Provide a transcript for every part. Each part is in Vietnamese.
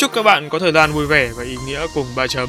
Chúc các bạn có thời gian vui vẻ và ý nghĩa cùng ba chấm.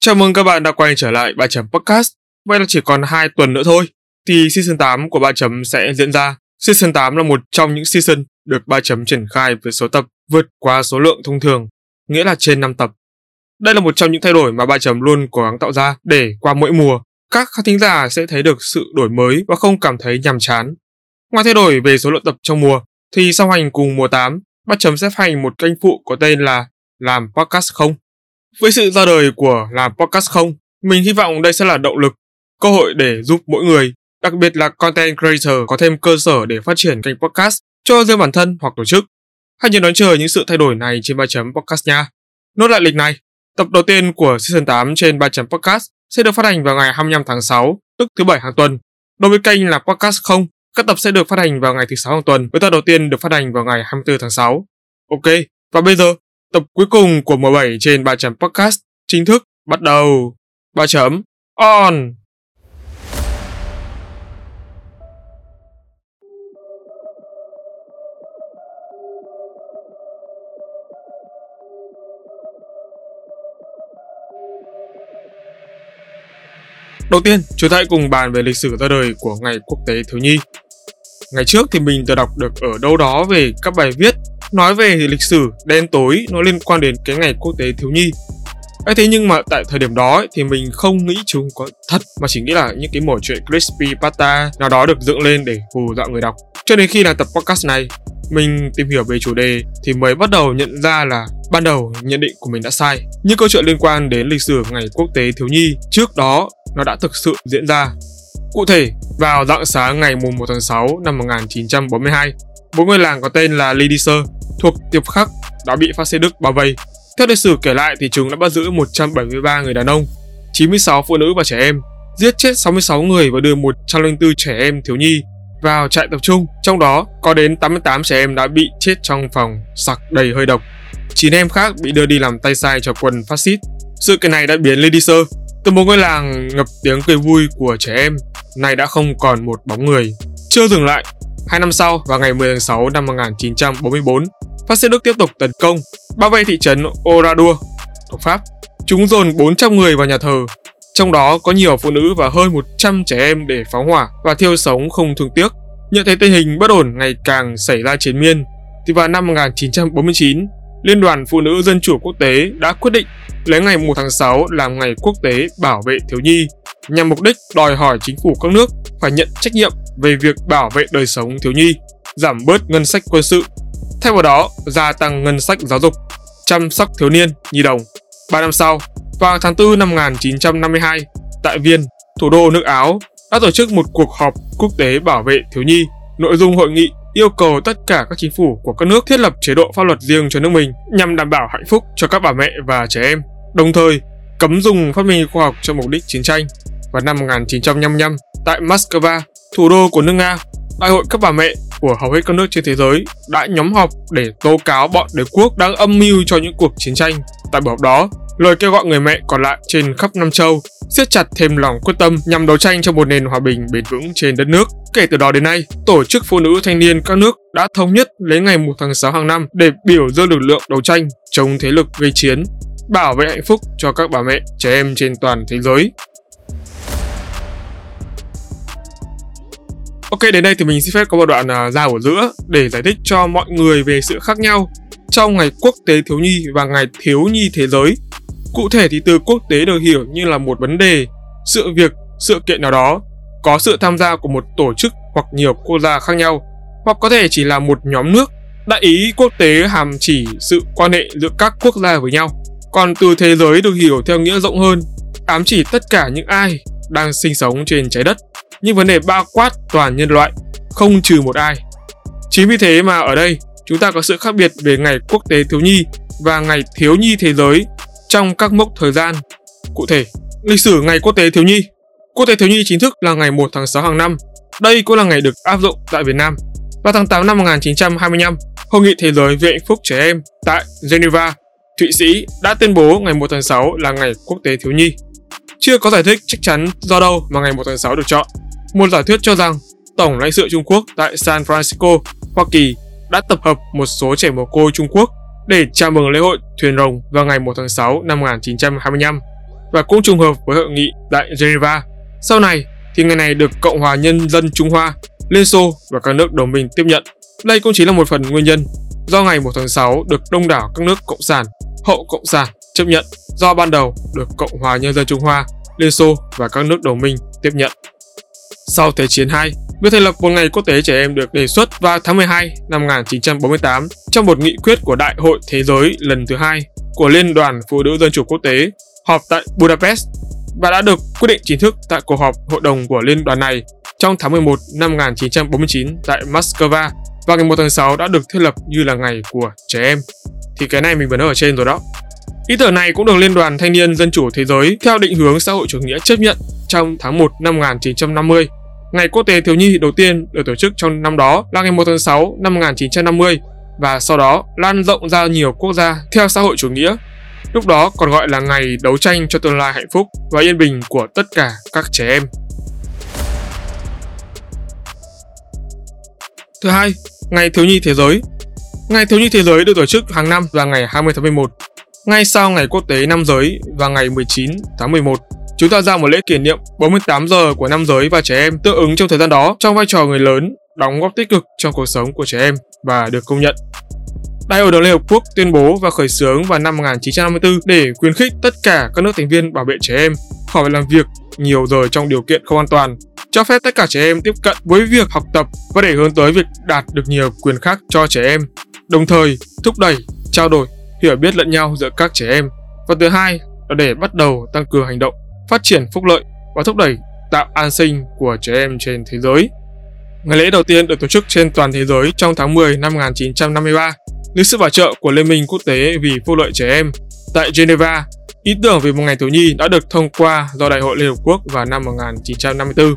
Chào mừng các bạn đã quay trở lại ba chấm podcast. Vậy là chỉ còn 2 tuần nữa thôi thì season 8 của ba chấm sẽ diễn ra. Season 8 là một trong những season được ba chấm triển khai với số tập vượt qua số lượng thông thường, nghĩa là trên 5 tập. Đây là một trong những thay đổi mà ba chấm luôn cố gắng tạo ra để qua mỗi mùa, các khán thính giả sẽ thấy được sự đổi mới và không cảm thấy nhàm chán. Ngoài thay đổi về số lượng tập trong mùa, thì sau hành cùng mùa 8, ba chấm sẽ phát hành một kênh phụ có tên là Làm Podcast Không. Với sự ra đời của Làm Podcast Không, mình hy vọng đây sẽ là động lực, cơ hội để giúp mỗi người, đặc biệt là content creator có thêm cơ sở để phát triển kênh podcast cho riêng bản thân hoặc tổ chức. Hãy nhớ đón chờ những sự thay đổi này trên ba chấm podcast nha. Nốt lại lịch này, tập đầu tiên của season 8 trên ba chấm podcast sẽ được phát hành vào ngày 25 tháng 6, tức thứ bảy hàng tuần. Đối với kênh là podcast không, các tập sẽ được phát hành vào ngày thứ sáu hàng tuần, với tập đầu tiên được phát hành vào ngày 24 tháng 6. Ok, và bây giờ, tập cuối cùng của mùa 7 trên 3 chấm podcast chính thức bắt đầu. 3 chấm on. Đầu tiên, chúng ta hãy cùng bàn về lịch sử ra đời của Ngày Quốc tế Thiếu nhi. Ngày trước thì mình đã đọc được ở đâu đó về các bài viết nói về lịch sử đen tối nó liên quan đến cái Ngày Quốc tế Thiếu nhi. Ấy thế nhưng mà tại thời điểm đó thì mình không nghĩ chúng có thật mà chỉ nghĩ là những cái mẩu chuyện crispy pata nào đó được dựng lên để hù dọa người đọc. Cho đến khi là tập podcast này, mình tìm hiểu về chủ đề thì mới bắt đầu nhận ra là ban đầu nhận định của mình đã sai. Những câu chuyện liên quan đến lịch sử Ngày Quốc tế Thiếu nhi trước đó nó đã thực sự diễn ra. Cụ thể, vào dạng sáng ngày 1 tháng 6 năm 1942, bốn ngôi làng có tên là Lidisơ thuộc Tiệp Khắc đã bị phát xê Đức bao vây. Theo lịch sử kể lại thì chúng đã bắt giữ 173 người đàn ông, 96 phụ nữ và trẻ em, giết chết 66 người và đưa 104 trẻ em thiếu nhi vào trại tập trung, trong đó có đến 88 trẻ em đã bị chết trong phòng sặc đầy hơi độc. 9 em khác bị đưa đi làm tay sai cho quân phát xít. Sự kiện này đã biến Lidisơ từ một ngôi làng ngập tiếng cười vui của trẻ em, nay đã không còn một bóng người. Chưa dừng lại, hai năm sau, vào ngày 10 tháng 6 năm 1944, phát xít Đức tiếp tục tấn công, bao vây thị trấn Oradour thuộc Pháp. Chúng dồn 400 người vào nhà thờ, trong đó có nhiều phụ nữ và hơn 100 trẻ em để phóng hỏa và thiêu sống không thương tiếc. Nhận thấy tình hình bất ổn ngày càng xảy ra chiến miên, thì vào năm 1949, Liên đoàn Phụ nữ Dân chủ Quốc tế đã quyết định lấy ngày 1 tháng 6 làm ngày quốc tế bảo vệ thiếu nhi, nhằm mục đích đòi hỏi chính phủ các nước phải nhận trách nhiệm về việc bảo vệ đời sống thiếu nhi, giảm bớt ngân sách quân sự, thay vào đó gia tăng ngân sách giáo dục, chăm sóc thiếu niên, nhi đồng. Ba năm sau, vào tháng 4 năm 1952, tại Viên, thủ đô nước Áo, đã tổ chức một cuộc họp quốc tế bảo vệ thiếu nhi. Nội dung hội nghị yêu cầu tất cả các chính phủ của các nước thiết lập chế độ pháp luật riêng cho nước mình nhằm đảm bảo hạnh phúc cho các bà mẹ và trẻ em, đồng thời cấm dùng phát minh khoa học cho mục đích chiến tranh. Vào năm 1955, tại Moscow, thủ đô của nước Nga, Đại hội các bà mẹ của hầu hết các nước trên thế giới đã nhóm họp để tố cáo bọn đế quốc đang âm mưu cho những cuộc chiến tranh. Tại buổi họp đó, lời kêu gọi người mẹ còn lại trên khắp năm Châu siết chặt thêm lòng quyết tâm nhằm đấu tranh cho một nền hòa bình bền vững trên đất nước. Kể từ đó đến nay, Tổ chức Phụ nữ Thanh niên các nước đã thống nhất lấy ngày 1 tháng 6 hàng năm để biểu dương lực lượng đấu tranh chống thế lực gây chiến, bảo vệ hạnh phúc cho các bà mẹ, trẻ em trên toàn thế giới. Ok, đến đây thì mình xin phép có một đoạn à, uh, ra ở giữa để giải thích cho mọi người về sự khác nhau trong ngày quốc tế thiếu nhi và ngày thiếu nhi thế giới. Cụ thể thì từ quốc tế được hiểu như là một vấn đề, sự việc, sự kiện nào đó có sự tham gia của một tổ chức hoặc nhiều quốc gia khác nhau, hoặc có thể chỉ là một nhóm nước. Đại ý quốc tế hàm chỉ sự quan hệ giữa các quốc gia với nhau. Còn từ thế giới được hiểu theo nghĩa rộng hơn, ám chỉ tất cả những ai đang sinh sống trên trái đất. Những vấn đề bao quát toàn nhân loại, không trừ một ai. Chính vì thế mà ở đây chúng ta có sự khác biệt về ngày quốc tế thiếu nhi và ngày thiếu nhi thế giới trong các mốc thời gian. Cụ thể, lịch sử ngày quốc tế thiếu nhi. Quốc tế thiếu nhi chính thức là ngày 1 tháng 6 hàng năm. Đây cũng là ngày được áp dụng tại Việt Nam. Vào tháng 8 năm 1925, Hội nghị Thế giới về hạnh phúc trẻ em tại Geneva, Thụy Sĩ đã tuyên bố ngày 1 tháng 6 là ngày quốc tế thiếu nhi. Chưa có giải thích chắc chắn do đâu mà ngày 1 tháng 6 được chọn. Một giả thuyết cho rằng Tổng lãnh sự Trung Quốc tại San Francisco, Hoa Kỳ đã tập hợp một số trẻ mồ côi Trung Quốc để chào mừng lễ hội thuyền rồng vào ngày 1 tháng 6 năm 1925 và cũng trùng hợp với hội nghị tại Geneva. Sau này thì ngày này được Cộng hòa Nhân dân Trung Hoa, Liên Xô và các nước đồng minh tiếp nhận. Đây cũng chính là một phần nguyên nhân do ngày 1 tháng 6 được đông đảo các nước cộng sản, hậu cộng sản chấp nhận do ban đầu được Cộng hòa Nhân dân Trung Hoa, Liên Xô và các nước đồng minh tiếp nhận. Sau Thế chiến 2, việc thành lập một ngày quốc tế trẻ em được đề xuất vào tháng 12 năm 1948 trong một nghị quyết của Đại hội Thế giới lần thứ hai của Liên đoàn Phụ nữ Dân chủ Quốc tế họp tại Budapest và đã được quyết định chính thức tại cuộc họp hội đồng của liên đoàn này trong tháng 11 năm 1949 tại Moscow và ngày 1 tháng 6 đã được thiết lập như là ngày của trẻ em. Thì cái này mình vừa nói ở trên rồi đó. Ý tưởng này cũng được Liên đoàn Thanh niên Dân chủ Thế giới theo định hướng xã hội chủ nghĩa chấp nhận trong tháng 1 năm 1950. Ngày quốc tế thiếu nhi đầu tiên được tổ chức trong năm đó là ngày 1 tháng 6 năm 1950 và sau đó lan rộng ra nhiều quốc gia theo xã hội chủ nghĩa. Lúc đó còn gọi là ngày đấu tranh cho tương lai hạnh phúc và yên bình của tất cả các trẻ em. Thứ hai, Ngày Thiếu nhi Thế giới Ngày Thiếu nhi Thế giới được tổ chức hàng năm vào ngày 20 tháng 11, ngay sau Ngày Quốc tế Nam giới và ngày 19 tháng 11. Chúng ta ra một lễ kỷ niệm 48 giờ của nam giới và trẻ em tương ứng trong thời gian đó trong vai trò người lớn, đóng góp tích cực trong cuộc sống của trẻ em và được công nhận. Đại hội đồng Liên Hợp Quốc tuyên bố và khởi xướng vào năm 1954 để khuyến khích tất cả các nước thành viên bảo vệ trẻ em khỏi phải làm việc nhiều giờ trong điều kiện không an toàn, cho phép tất cả trẻ em tiếp cận với việc học tập và để hướng tới việc đạt được nhiều quyền khác cho trẻ em, đồng thời thúc đẩy, trao đổi, hiểu biết lẫn nhau giữa các trẻ em. Và thứ hai là để bắt đầu tăng cường hành động, phát triển phúc lợi và thúc đẩy tạo an sinh của trẻ em trên thế giới. Ngày lễ đầu tiên được tổ chức trên toàn thế giới trong tháng 10 năm 1953 dưới sự bảo trợ của Liên minh Quốc tế vì Phúc lợi trẻ em tại Geneva. Ý tưởng về một ngày thiếu nhi đã được thông qua do Đại hội Liên Hợp Quốc vào năm 1954.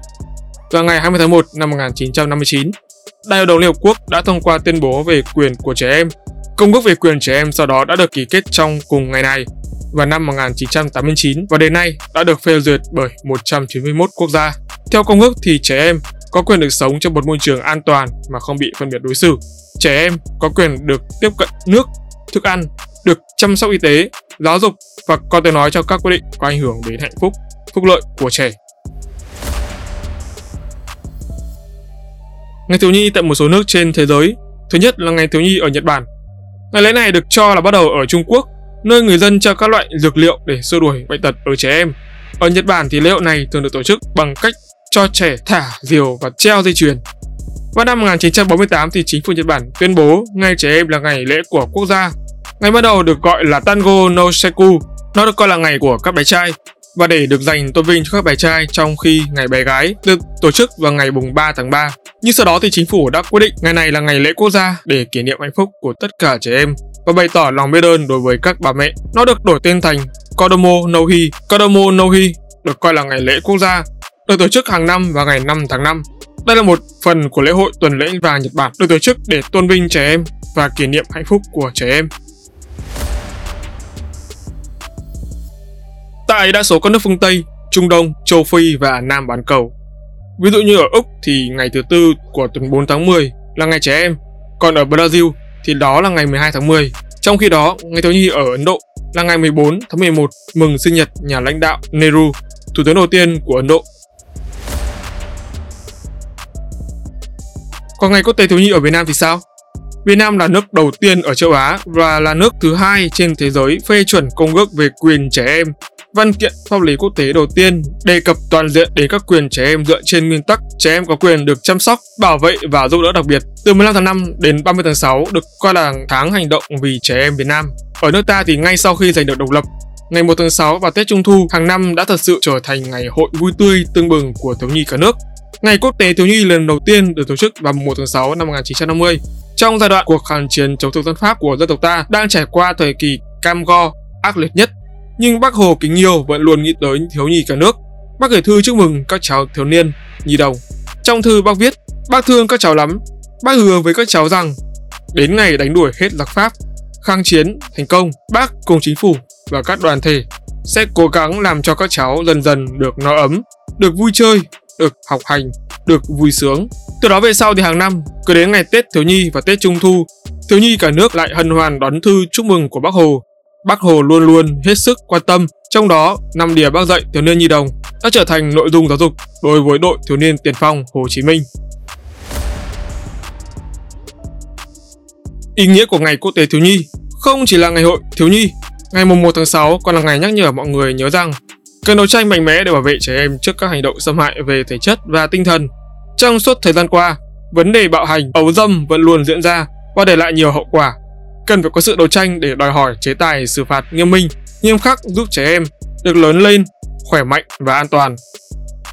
Vào ngày 20 tháng 1 năm 1959, Đại hội đồng Liên Hợp Quốc đã thông qua tuyên bố về quyền của trẻ em. Công ước về quyền trẻ em sau đó đã được ký kết trong cùng ngày này vào năm 1989 và đến nay đã được phê duyệt bởi 191 quốc gia. Theo công ước thì trẻ em có quyền được sống trong một môi trường an toàn mà không bị phân biệt đối xử. Trẻ em có quyền được tiếp cận nước, thức ăn, được chăm sóc y tế, giáo dục và có thể nói trong các quyết định có ảnh hưởng đến hạnh phúc, phúc lợi của trẻ. Ngày thiếu nhi tại một số nước trên thế giới. Thứ nhất là ngày thiếu nhi ở Nhật Bản. Ngày lễ này được cho là bắt đầu ở Trung Quốc, nơi người dân cho các loại dược liệu để xua đuổi bệnh tật ở trẻ em. Ở Nhật Bản thì lễ hội này thường được tổ chức bằng cách cho trẻ thả diều và treo dây chuyền. Vào năm 1948 thì chính phủ Nhật Bản tuyên bố ngày trẻ em là ngày lễ của quốc gia. Ngày bắt đầu được gọi là Tango no Seku, nó được coi là ngày của các bé trai và để được dành tôn vinh cho các bé trai trong khi ngày bé gái được tổ chức vào ngày mùng 3 tháng 3. Nhưng sau đó thì chính phủ đã quyết định ngày này là ngày lễ quốc gia để kỷ niệm hạnh phúc của tất cả trẻ em và bày tỏ lòng biết ơn đối với các bà mẹ. Nó được đổi tên thành Kodomo no Hi. Kodomo no Hi được coi là ngày lễ quốc gia được tổ chức hàng năm vào ngày 5 tháng 5. Đây là một phần của lễ hội tuần lễ vàng Nhật Bản được tổ chức để tôn vinh trẻ em và kỷ niệm hạnh phúc của trẻ em. Tại đa số các nước phương Tây, Trung Đông, Châu Phi và Nam bán cầu. Ví dụ như ở Úc thì ngày thứ tư của tuần 4 tháng 10 là ngày trẻ em, còn ở Brazil thì đó là ngày 12 tháng 10. Trong khi đó, ngày thiếu nhi ở Ấn Độ là ngày 14 tháng 11 mừng sinh nhật nhà lãnh đạo Nehru, thủ tướng đầu tiên của Ấn Độ. Còn ngày quốc tế thiếu nhi ở Việt Nam thì sao? Việt Nam là nước đầu tiên ở châu Á và là nước thứ hai trên thế giới phê chuẩn công ước về quyền trẻ em. Văn kiện pháp lý quốc tế đầu tiên đề cập toàn diện đến các quyền trẻ em dựa trên nguyên tắc trẻ em có quyền được chăm sóc, bảo vệ và giúp đỡ đặc biệt. Từ 15 tháng 5 đến 30 tháng 6 được coi là tháng hành động vì trẻ em Việt Nam. Ở nước ta thì ngay sau khi giành được độc lập, ngày 1 tháng 6 và Tết Trung Thu hàng năm đã thật sự trở thành ngày hội vui tươi tương bừng của thiếu nhi cả nước. Ngày Quốc tế Thiếu nhi lần đầu tiên được tổ chức vào 1 tháng 6 năm 1950 trong giai đoạn cuộc kháng chiến chống thực dân Pháp của dân tộc ta đang trải qua thời kỳ cam go, ác liệt nhất. Nhưng Bác Hồ kính yêu vẫn luôn nghĩ tới thiếu nhi cả nước. Bác gửi thư chúc mừng các cháu thiếu niên, nhi đồng. Trong thư bác viết, bác thương các cháu lắm. Bác hứa với các cháu rằng, đến ngày đánh đuổi hết giặc Pháp, kháng chiến thành công, bác cùng chính phủ và các đoàn thể sẽ cố gắng làm cho các cháu dần dần được no ấm, được vui chơi, được học hành, được vui sướng. Từ đó về sau thì hàng năm, cứ đến ngày Tết Thiếu Nhi và Tết Trung Thu, thiếu nhi cả nước lại hân hoan đón thư chúc mừng của Bác Hồ. Bác Hồ luôn luôn hết sức quan tâm, trong đó năm đìa bác dạy thiếu niên nhi đồng đã trở thành nội dung giáo dục đối với đội thiếu niên tiền phong Hồ Chí Minh. Ý nghĩa của Ngày Quốc tế Thiếu nhi không chỉ là ngày hội thiếu nhi, ngày 1 tháng 6 còn là ngày nhắc nhở mọi người nhớ rằng cần đấu tranh mạnh mẽ để bảo vệ trẻ em trước các hành động xâm hại về thể chất và tinh thần. Trong suốt thời gian qua, vấn đề bạo hành, ấu dâm vẫn luôn diễn ra và để lại nhiều hậu quả. Cần phải có sự đấu tranh để đòi hỏi chế tài xử phạt nghiêm minh, nghiêm khắc giúp trẻ em được lớn lên, khỏe mạnh và an toàn.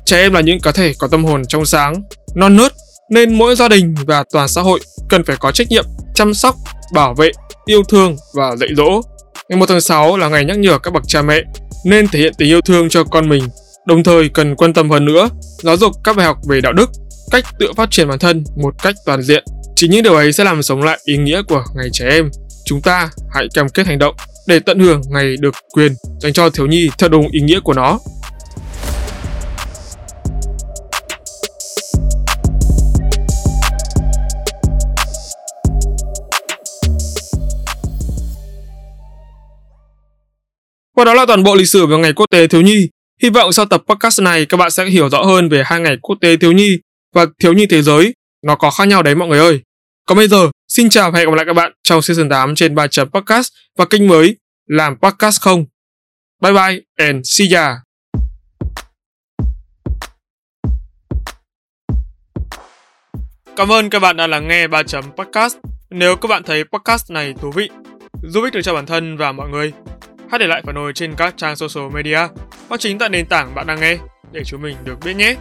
Trẻ em là những cá thể có tâm hồn trong sáng, non nớt, nên mỗi gia đình và toàn xã hội cần phải có trách nhiệm chăm sóc, bảo vệ, yêu thương và dạy dỗ. Ngày 1 tháng 6 là ngày nhắc nhở các bậc cha mẹ nên thể hiện tình yêu thương cho con mình, đồng thời cần quan tâm hơn nữa, giáo dục các bài học về đạo đức, cách tự phát triển bản thân một cách toàn diện. Chính những điều ấy sẽ làm sống lại ý nghĩa của ngày trẻ em. Chúng ta hãy cam kết hành động để tận hưởng ngày được quyền dành cho thiếu nhi theo đúng ý nghĩa của nó. Và đó là toàn bộ lịch sử về ngày quốc tế thiếu nhi. Hy vọng sau tập podcast này, các bạn sẽ hiểu rõ hơn về hai ngày quốc tế thiếu nhi và thiếu nhi thế giới. Nó có khác nhau đấy mọi người ơi. Còn bây giờ, xin chào và hẹn gặp lại các bạn trong season 8 trên 3 chấm podcast và kênh mới làm podcast không. Bye bye and see ya. Cảm ơn các bạn đã lắng nghe 3 chấm podcast. Nếu các bạn thấy podcast này thú vị, giúp ích được cho bản thân và mọi người, hãy để lại phản hồi trên các trang social media hoặc chính tại nền tảng bạn đang nghe để chúng mình được biết nhé.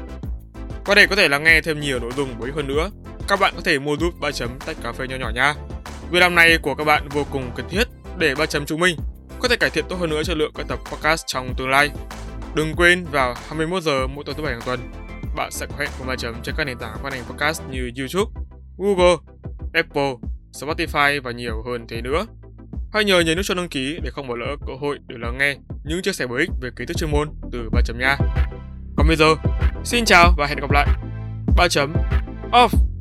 Qua đây có thể lắng nghe thêm nhiều nội dung bổ ích hơn nữa, các bạn có thể mua giúp ba chấm tách cà phê nho nhỏ nha. Việc làm này của các bạn vô cùng cần thiết để ba chấm chúng mình có thể cải thiện tốt hơn nữa chất lượng các tập podcast trong tương lai. Đừng quên vào 21 giờ mỗi tối thứ bảy hàng tuần, bạn sẽ có hẹn cùng ba chấm trên các nền tảng phát hành podcast như YouTube, Google, Apple, Spotify và nhiều hơn thế nữa. Hãy nhớ nhấn nút cho đăng ký để không bỏ lỡ cơ hội để lắng nghe những chia sẻ bổ ích về kiến thức chuyên môn từ ba chấm nha. Còn bây giờ, xin chào và hẹn gặp lại. 3 chấm off.